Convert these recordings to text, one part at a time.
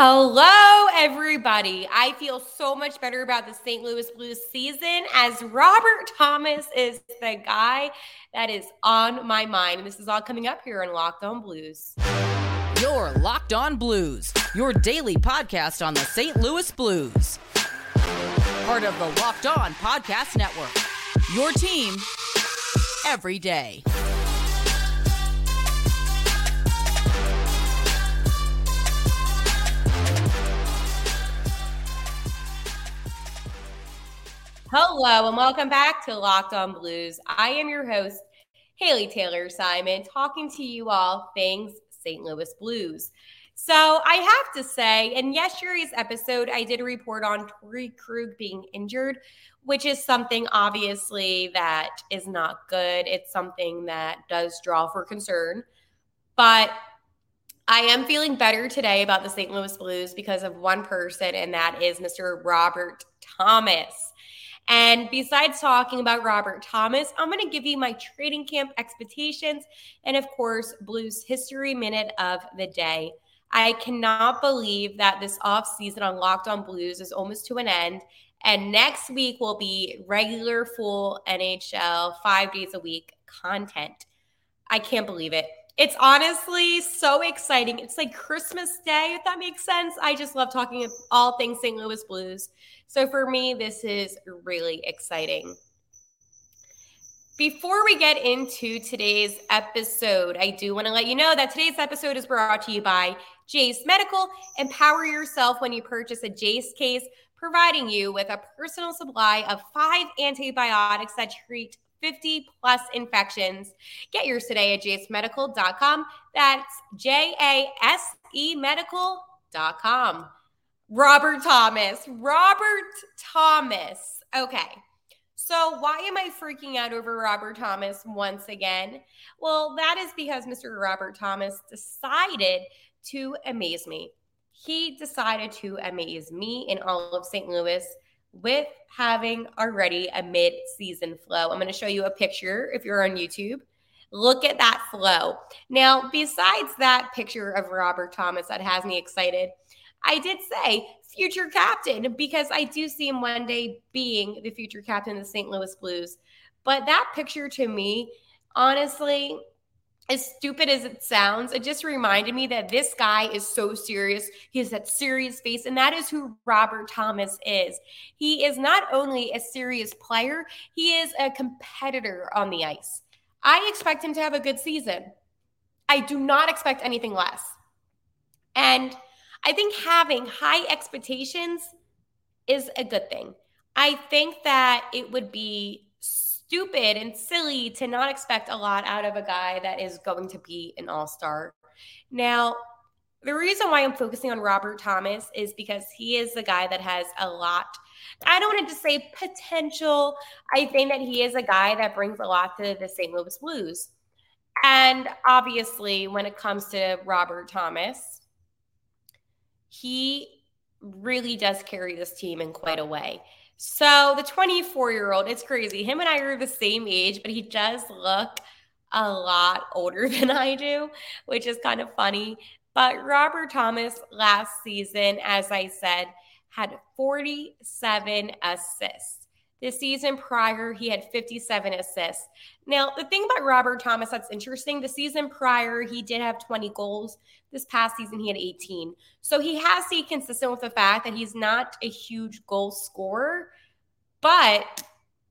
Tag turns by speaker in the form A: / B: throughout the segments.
A: Hello, everybody. I feel so much better about the St. Louis Blues season as Robert Thomas is the guy that is on my mind. And this is all coming up here on Locked On Blues.
B: Your Locked On Blues, your daily podcast on the St. Louis Blues. Part of the Locked On Podcast Network. Your team every day.
A: Hello, and welcome back to Locked On Blues. I am your host, Haley Taylor Simon, talking to you all things St. Louis Blues. So I have to say, in yesterday's episode, I did a report on Torey Krug being injured, which is something obviously that is not good. It's something that does draw for concern. But I am feeling better today about the St. Louis Blues because of one person, and that is Mr. Robert Thomas. And besides talking about Robert Thomas, I'm going to give you my training camp expectations and, of course, Blues history minute of the day. I cannot believe that this off season on Locked On Blues is almost to an end. And next week will be regular full NHL five days a week content. I can't believe it. It's honestly so exciting. It's like Christmas Day, if that makes sense. I just love talking all things St. Louis Blues. So for me, this is really exciting. Before we get into today's episode, I do want to let you know that today's episode is brought to you by Jase Medical. Empower yourself when you purchase a Jase case, providing you with a personal supply of five antibiotics that treat 50 plus infections. Get yours today at jasemedical.com. That's J A S E medical.com. Robert Thomas. Robert Thomas. Okay. So, why am I freaking out over Robert Thomas once again? Well, that is because Mr. Robert Thomas decided to amaze me. He decided to amaze me in all of St. Louis with having already a mid season flow. I'm going to show you a picture if you're on YouTube. Look at that flow. Now, besides that picture of Robert Thomas that has me excited, I did say future captain because I do see him one day being the future captain of the St. Louis Blues. But that picture to me, honestly, as stupid as it sounds, it just reminded me that this guy is so serious. He has that serious face, and that is who Robert Thomas is. He is not only a serious player, he is a competitor on the ice. I expect him to have a good season. I do not expect anything less. And I think having high expectations is a good thing. I think that it would be stupid and silly to not expect a lot out of a guy that is going to be an all star. Now, the reason why I'm focusing on Robert Thomas is because he is the guy that has a lot. I don't want to say potential. I think that he is a guy that brings a lot to the St. Louis Blues. And obviously, when it comes to Robert Thomas, he really does carry this team in quite a way. So the 24 year old, it's crazy. Him and I are the same age, but he does look a lot older than I do, which is kind of funny. But Robert Thomas last season, as I said, had 47 assists. The season prior, he had 57 assists. Now, the thing about Robert Thomas that's interesting, the season prior, he did have 20 goals. This past season, he had 18. So he has stayed consistent with the fact that he's not a huge goal scorer. But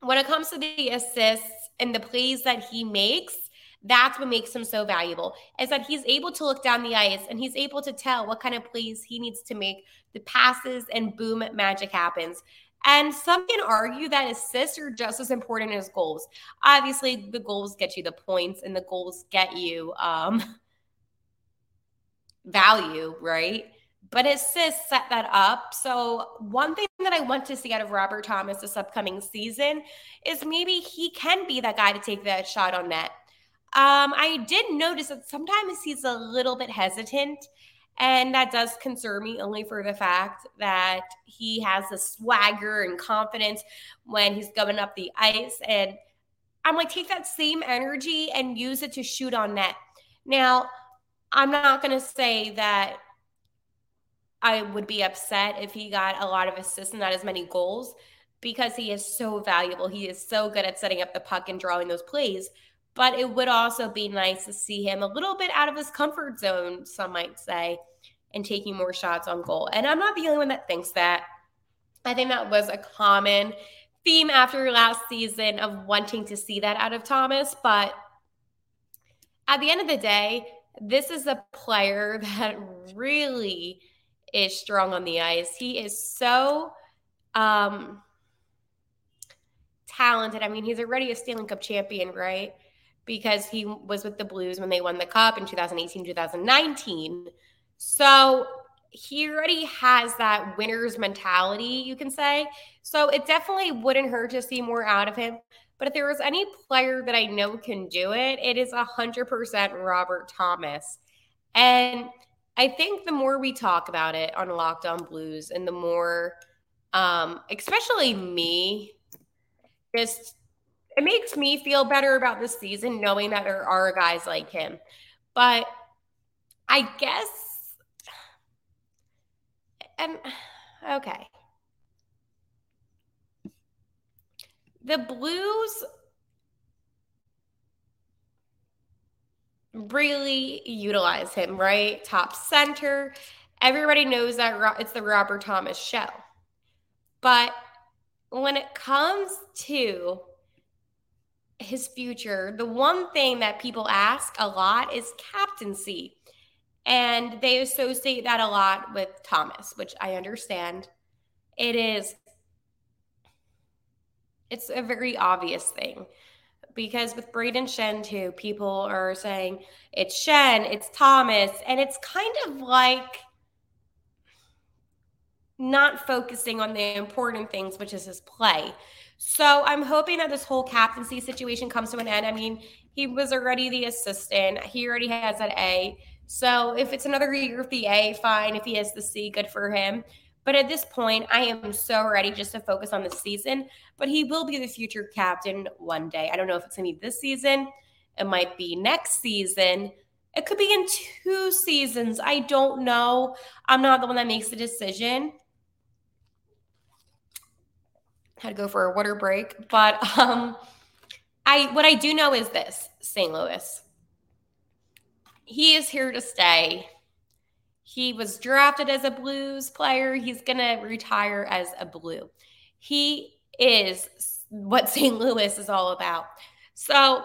A: when it comes to the assists and the plays that he makes, that's what makes him so valuable is that he's able to look down the ice and he's able to tell what kind of plays he needs to make the passes and boom magic happens and some can argue that assists are just as important as goals. Obviously, the goals get you the points and the goals get you um, value, right? But assists set that up. So, one thing that I want to see out of Robert Thomas this upcoming season is maybe he can be that guy to take that shot on net. Um, I did notice that sometimes he's a little bit hesitant and that does concern me only for the fact that he has a swagger and confidence when he's going up the ice. And I'm like, take that same energy and use it to shoot on net. Now, I'm not going to say that I would be upset if he got a lot of assists and not as many goals because he is so valuable. He is so good at setting up the puck and drawing those plays. But it would also be nice to see him a little bit out of his comfort zone, some might say, and taking more shots on goal. And I'm not the only one that thinks that. I think that was a common theme after last season of wanting to see that out of Thomas. But at the end of the day, this is a player that really is strong on the ice. He is so um, talented. I mean, he's already a Stanley Cup champion, right? Because he was with the Blues when they won the Cup in 2018, 2019. So he already has that winner's mentality, you can say. So it definitely wouldn't hurt to see more out of him. But if there was any player that I know can do it, it is 100% Robert Thomas. And I think the more we talk about it on Locked On Blues and the more, um, especially me, just it makes me feel better about this season knowing that there are guys like him. But I guess, and okay. The Blues really utilize him, right? Top center. Everybody knows that it's the Robert Thomas show. But when it comes to his future, the one thing that people ask a lot is captaincy. And they associate that a lot with Thomas, which I understand. It is it's a very obvious thing because with Brayden Schenn too, people are saying it's Schenn, it's Thomas, and it's kind of like not focusing on the important things, which is his play. So I'm hoping that this whole captaincy situation comes to an end. I mean, he was already the assistant. He already has that A. So if it's another year with the A, fine. If he has the C, good for him. But at this point, I am so ready just to focus on the season. But he will be the future captain one day. I don't know if it's going to be this season. It might be next season. It could be in two seasons. I don't know. I'm not the one that makes the decision had to go for a water break. But um, I what I do know is this: St. Louis. He is here to stay. He was drafted as a Blues player. He's gonna retire as a Blue. He is what St. Louis is all about. So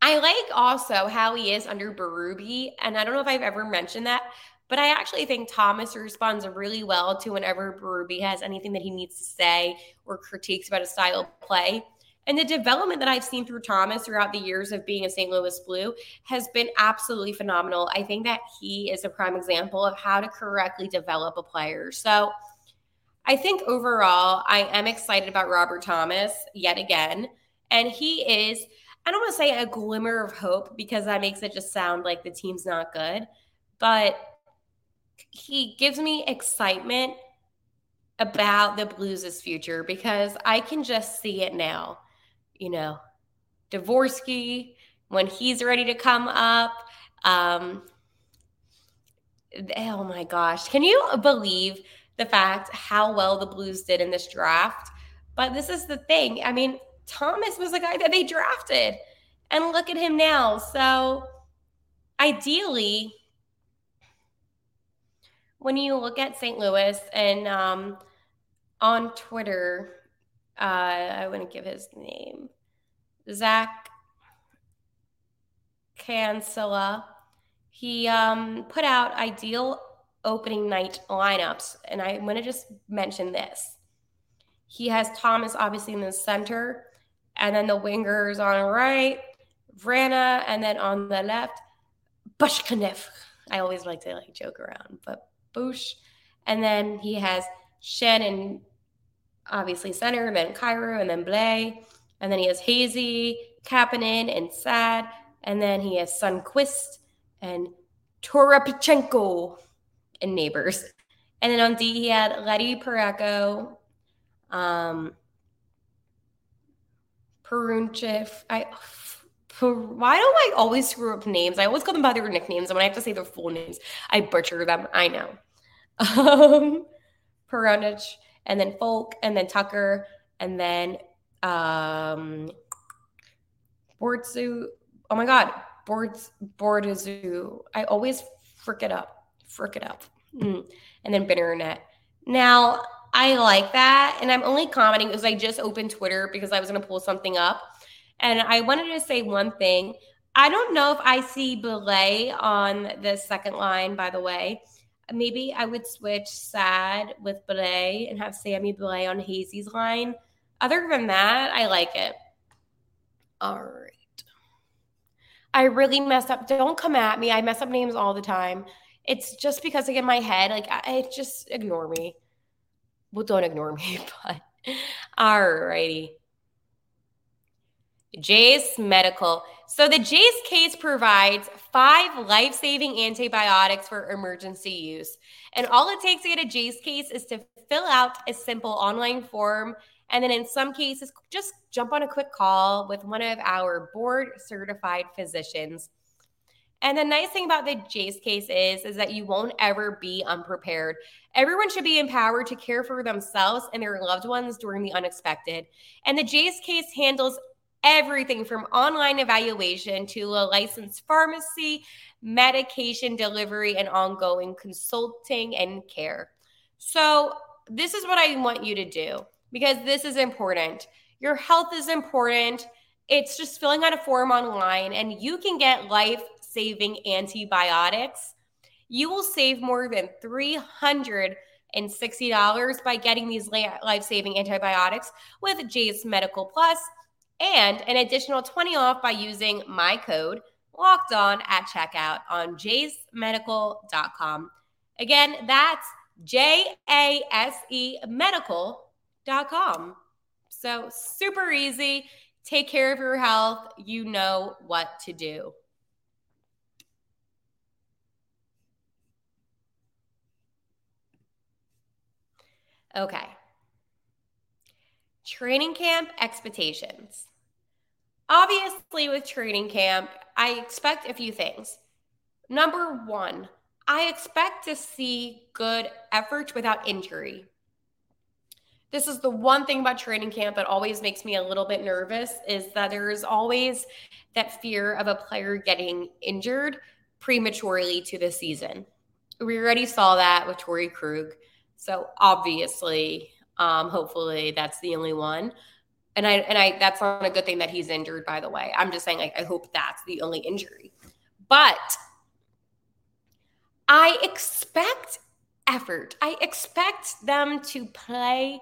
A: I like also how he is under Berube, and I don't know if I've ever mentioned that, but I actually think Thomas responds really well to whenever Berube has anything that he needs to say or critiques about a style of play. And the development that I've seen through Thomas throughout the years of being a St. Louis Blue has been absolutely phenomenal. I think that he is a prime example of how to correctly develop a player. So I think overall, I am excited about Robert Thomas yet again. And he is, I don't want to say a glimmer of hope because that makes it just sound like the team's not good. But he gives me excitement about the Blues' future because I can just see it now. You know, Dvorsky, when he's ready to come up. Um, oh my gosh. Can you believe the fact how well the Blues did in this draft? But this is the thing. I mean, Thomas was the guy that they drafted. And look at him now. So ideally, when you look at St. Louis and um, on Twitter, uh, I wouldn't give his name, Zach Cancela, he um, put out ideal opening night lineups. And I'm going to just mention this. He has Thomas obviously in the center, and then the wingers on the right, Vrana, and then on the left, Bushkanev. I always like to like joke around, but Bush. And then he has Schenn and obviously center, and then Kyrou, and then Blais. And then he has Hazy, Kapanen, and Saad. And then he has Sundqvist and Toropchenko and Neighbours. And then on D, he had Leddy Parayko, um, Perunchev. I why do I always screw up names? I always call them by their nicknames, and when I have to say their full names, I butcher them. I know. Um, Peronich, and then Faulk, and then Tucker, and then um, Bortzu. Oh my God, Bords Bordazoo. I always frick it up, frick it up. Mm. And then Binternet. Now I like that, and I'm only commenting because I just opened Twitter because I was going to pull something up, and I wanted to say one thing. I don't know if I see Blais on the second line. By the way, maybe I would switch Saad with Blais and have Sammy Blais on Hazy's line. Other than that, I like it. All right. I really messed up. Don't come at me. I mess up names all the time. It's just because I get my head. Like, I, just ignore me. Well, don't ignore me, but all righty. Jase Medical. So the Jase case provides five life-saving antibiotics for emergency use. And all it takes to get a Jase case is to fill out a simple online form and then in some cases, just jump on a quick call with one of our board certified physicians. And the nice thing about the Jase case is, is that you won't ever be unprepared. Everyone should be empowered to care for themselves and their loved ones during the unexpected. And the Jase case handles everything from online evaluation to a licensed pharmacy, medication delivery, and ongoing consulting and care. So, this is what I want you to do because this is important. Your health is important. It's just filling out a form online, and you can get life saving antibiotics. You will save more than $360 by getting these life saving antibiotics with Jase Medical Plus and an additional 20 off by using my code locked on at checkout on jasemedical.com. Again, that's J A S E medical com. So, super easy. Take care of your health. You know what to do. Okay. Training camp expectations. Obviously, with training camp, I expect a few things. Number one, I expect to see good effort without injury this is the one thing about training camp that always makes me a little bit nervous is that there is always that fear of a player getting injured prematurely to the season. We already saw that with Torey Krug. So obviously, um, hopefully that's the only one. And I and I that's not a good thing that he's injured, by the way. I'm just saying like I hope that's the only injury. But I expect effort. I expect them to play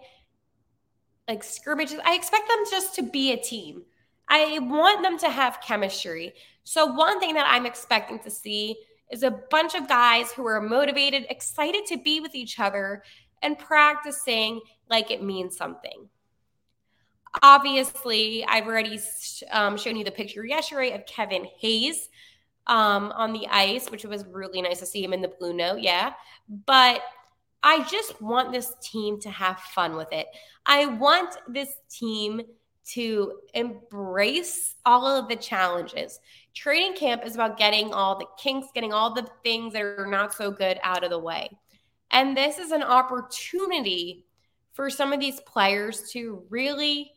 A: like scrimmages. I expect them just to be a team. I want them to have chemistry. So, one thing that I'm expecting to see is a bunch of guys who are motivated, excited to be with each other, and practicing like it means something. Obviously, I've already um, shown you the picture yesterday of Kevin Hayes um, on the ice, which was really nice to see him in the blue note. Yeah. But I just want this team to have fun with it. I want this team to embrace all of the challenges. Training camp is about getting all the kinks, getting all the things that are not so good out of the way. And this is an opportunity for some of these players to really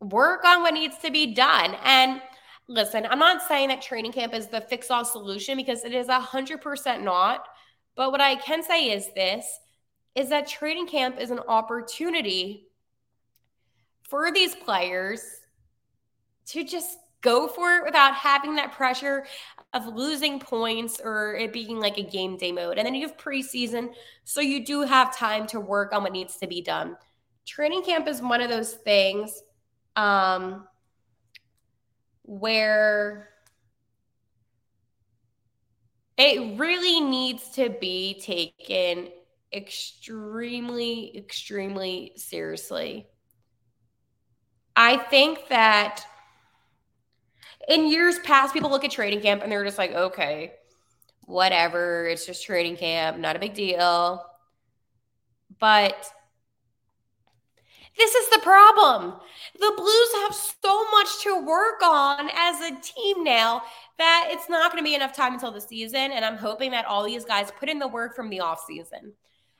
A: work on what needs to be done. And listen, I'm not saying that training camp is the fix all solution because it is 100% not. But what I can say is this is that training camp is an opportunity for these players to just go for it without having that pressure of losing points or it being like a game day mode. And then you have preseason, so you do have time to work on what needs to be done. Training camp is one of those things um, where it really needs to be taken extremely, extremely seriously. I think that in years past, people look at training camp and they're just like, okay, whatever, it's just training camp, not a big deal. But This is the problem. The Blues have so much to work on as a team now that it's not going to be enough time until the season. And I'm hoping that all these guys put in the work from the offseason.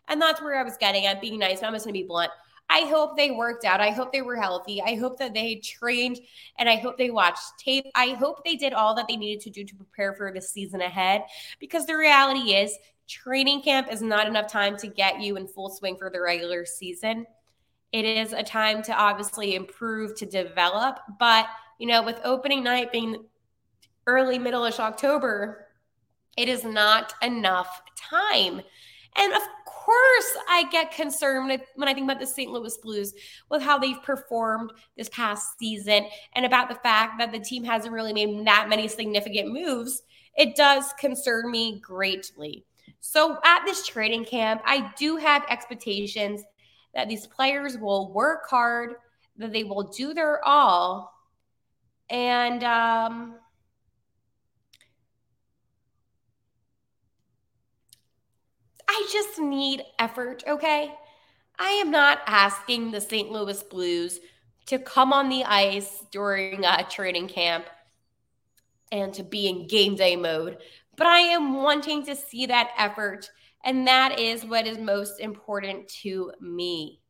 A: And that's where I was getting at being nice. I'm just going to be blunt. I hope they worked out. I hope they were healthy. I hope that they trained and I hope they watched tape. I hope they did all that they needed to do to prepare for the season ahead because the reality is training camp is not enough time to get you in full swing for the regular season. It is a time to obviously improve, to develop. But, you know, with opening night being early, middle-ish October, it is not enough time. And of course, I get concerned when I think about the St. Louis Blues with how they've performed this past season and about the fact that the team hasn't really made that many significant moves. It does concern me greatly. So, at this training camp, I do have expectations that these players will work hard, that they will do their all. And um, I just need effort, okay? I am not asking the St. Louis Blues to come on the ice during a training camp and to be in game day mode, but I am wanting to see that effort and that is what is most important to me.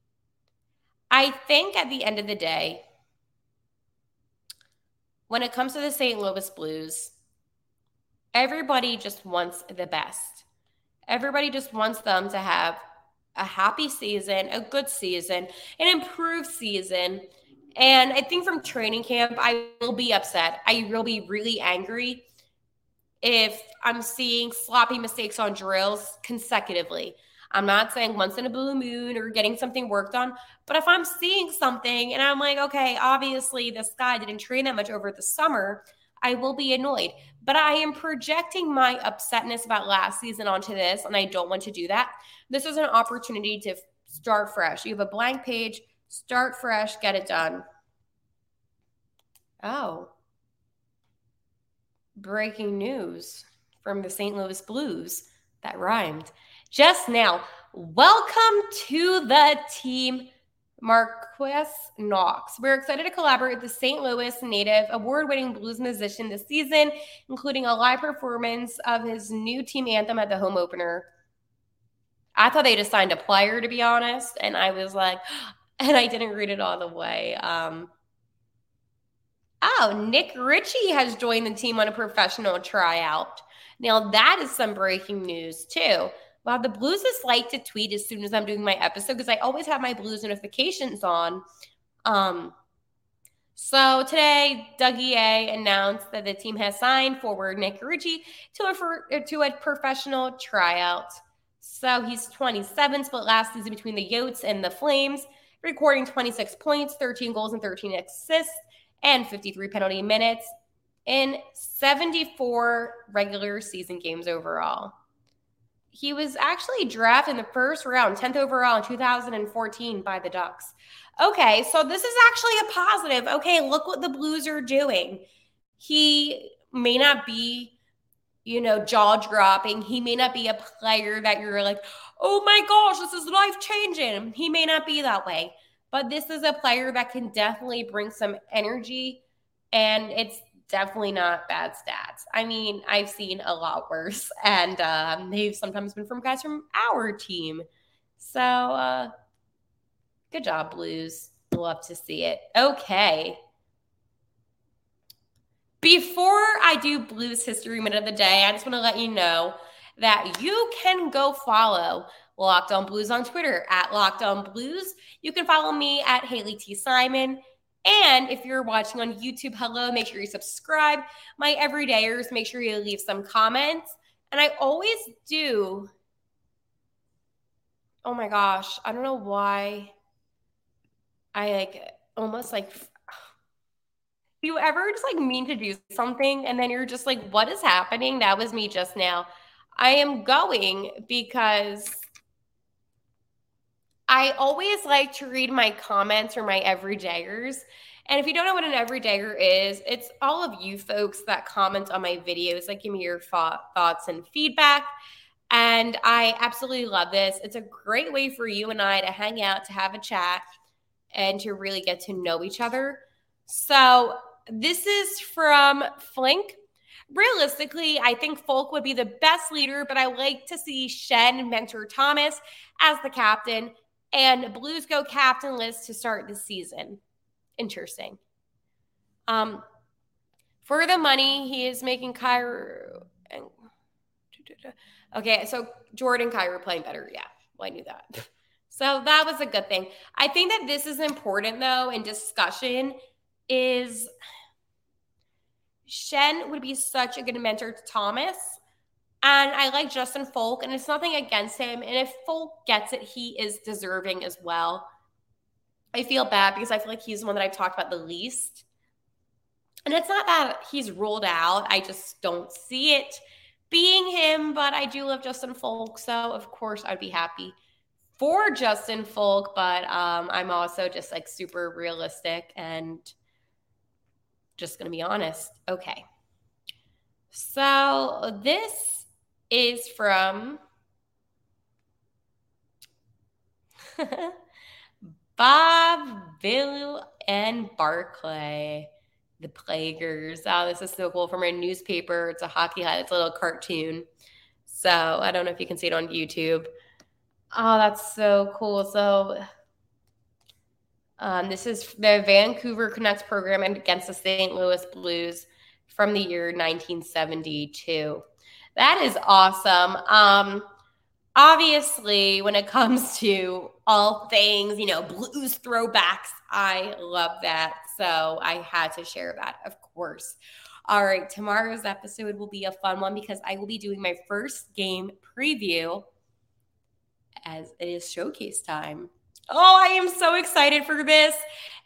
A: I think at the end of the day, when it comes to the St. Louis Blues, everybody just wants the best. Everybody just wants them to have a happy season, a good season, an improved season. And I think from training camp, I will be upset. I will be really angry if I'm seeing sloppy mistakes on drills consecutively. I'm not saying once in a blue moon or getting something worked on, but if I'm seeing something and I'm like, okay, obviously this guy didn't train that much over the summer, I will be annoyed. But I am projecting my upsetness about last season onto this, and I don't want to do that. This is an opportunity to start fresh. You have a blank page, start fresh, get it done. Oh, breaking news from the St. Louis Blues. That rhymed. Just now, welcome to the team, Marquise Knox. We're excited to collaborate with the St. Louis native award winning blues musician this season, including a live performance of his new team anthem at the home opener. I thought they just signed a player, to be honest. And I was like, and I didn't read it all the way. Um, Oh, Nick Ritchie has joined the team on a professional tryout. Now, that is some breaking news, too. Wow, the Blues is like to tweet as soon as I'm doing my episode because I always have my Blues notifications on. Um, so today, Dougie A announced that the team has signed forward Nick Ritchie to a, to a professional tryout. So he's 27, split last season between the Yotes and the Flames, recording 26 points, 13 goals, and 13 assists and 53 penalty minutes in 74 regular season games overall. He was actually drafted in the first round, 10th overall in 2014 by the Ducks. Okay, so this is actually a positive. Okay, look what the Blues are doing. He may not be, you know, jaw dropping. He may not be a player that you're like, oh my gosh, this is life changing. He may not be that way but this is a player that can definitely bring some energy and it's definitely not bad stats. I mean, I've seen a lot worse, and um, they've sometimes been from guys from our team. So, uh, good job, Blues. Love to see it. Okay. Before I do Blues History Minute of the Day, I just want to let you know that you can go follow Locked On Blues on Twitter at Locked On Blues. You can follow me at Haley T. Simon. And if you're watching on YouTube, hello, make sure you subscribe. My everydayers, make sure you leave some comments. And I always do. Oh my gosh, I don't know why I like almost like you ever just like mean to do something and then you're just like, what is happening? That was me just now. I am going because I always like to read my comments or my everydayers. And if you don't know what an everydayer is, it's all of you folks that comment on my videos, that give me your thoughts and feedback. And I absolutely love this. It's a great way for you and I to hang out, to have a chat, and to really get to know each other. So this is from Flink. Realistically, I think Faulk would be the best leader, but I like to see Schenn mentor Thomas as the captain and Blues go captainless to start the season. Interesting. Um, for the money, he is making Kyrou. Okay, so Jordan Kyrou playing better. Yeah, well, I knew that. So that was a good thing. I think that this is important though in discussion is Schenn would be such a good mentor to Thomas. And I like Justin Faulk, and it's nothing against him. And if Faulk gets it, he is deserving as well. I feel bad because I feel like he's the one that I've talked about the least. And it's not that he's ruled out, I just don't see it being him. But I do love Justin Faulk. So, of course, I'd be happy for Justin Faulk. But um, I'm also just like super realistic and just going to be honest. Okay. So, this is from Bob, Bill, and Barclay, the Plaguers. Oh, this is so cool from a newspaper. It's a hockey hat. It's a little cartoon. So I don't know if you can see it on YouTube. Oh, that's so cool. So um, this is the Vancouver Canucks program against the St. Louis Blues from the year 1972. That is awesome. Um, obviously, when it comes to all things, you know, blues throwbacks, I love that. So I had to share that, of course. All right, tomorrow's episode will be a fun one because I will be doing my first game preview as it is showcase time. Oh, I am so excited for this.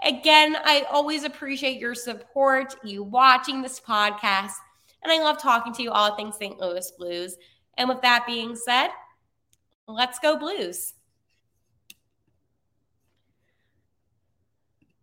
A: Again, I always appreciate your support, you watching this podcast, and I love talking to you all things St. Louis Blues. And with that being said, let's go Blues.